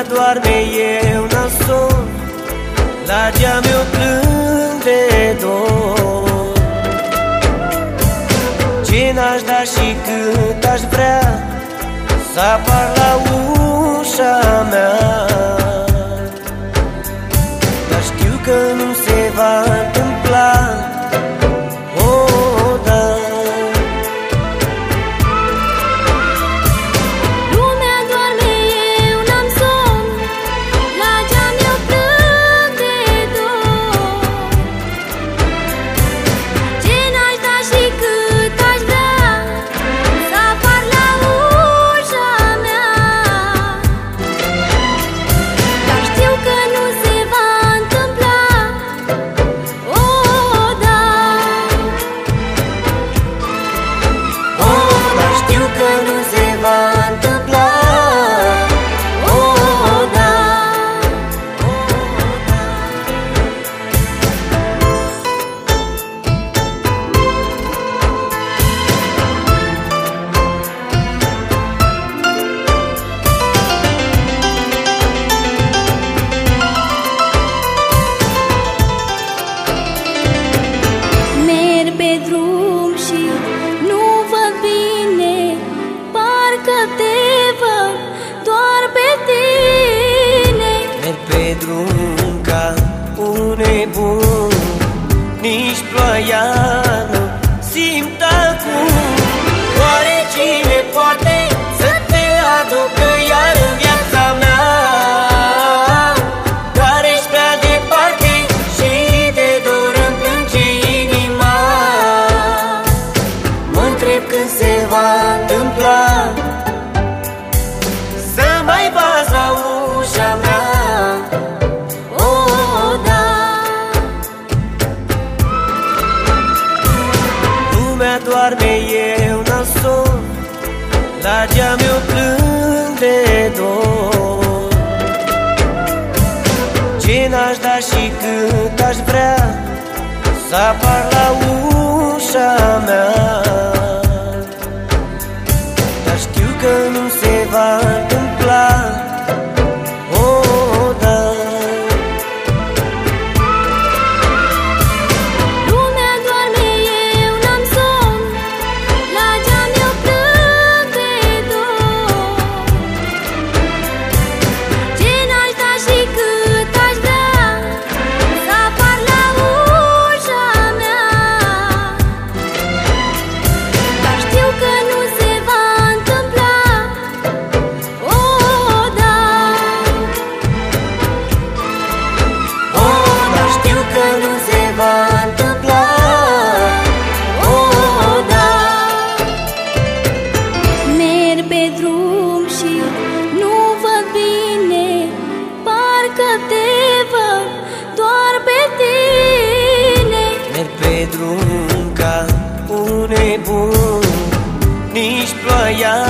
Lumea doarme, eu n-am somn. La geam eu plâng de dor Ce n-aș da și cât aș vrea Să apar la ușa mea. Dar știu că nu se va întâmpla doarme, eu n-am somn. La geam eu plâng de dor. Ce n-aș da și cât aș vrea Să apar la ușa mea Nici ploaia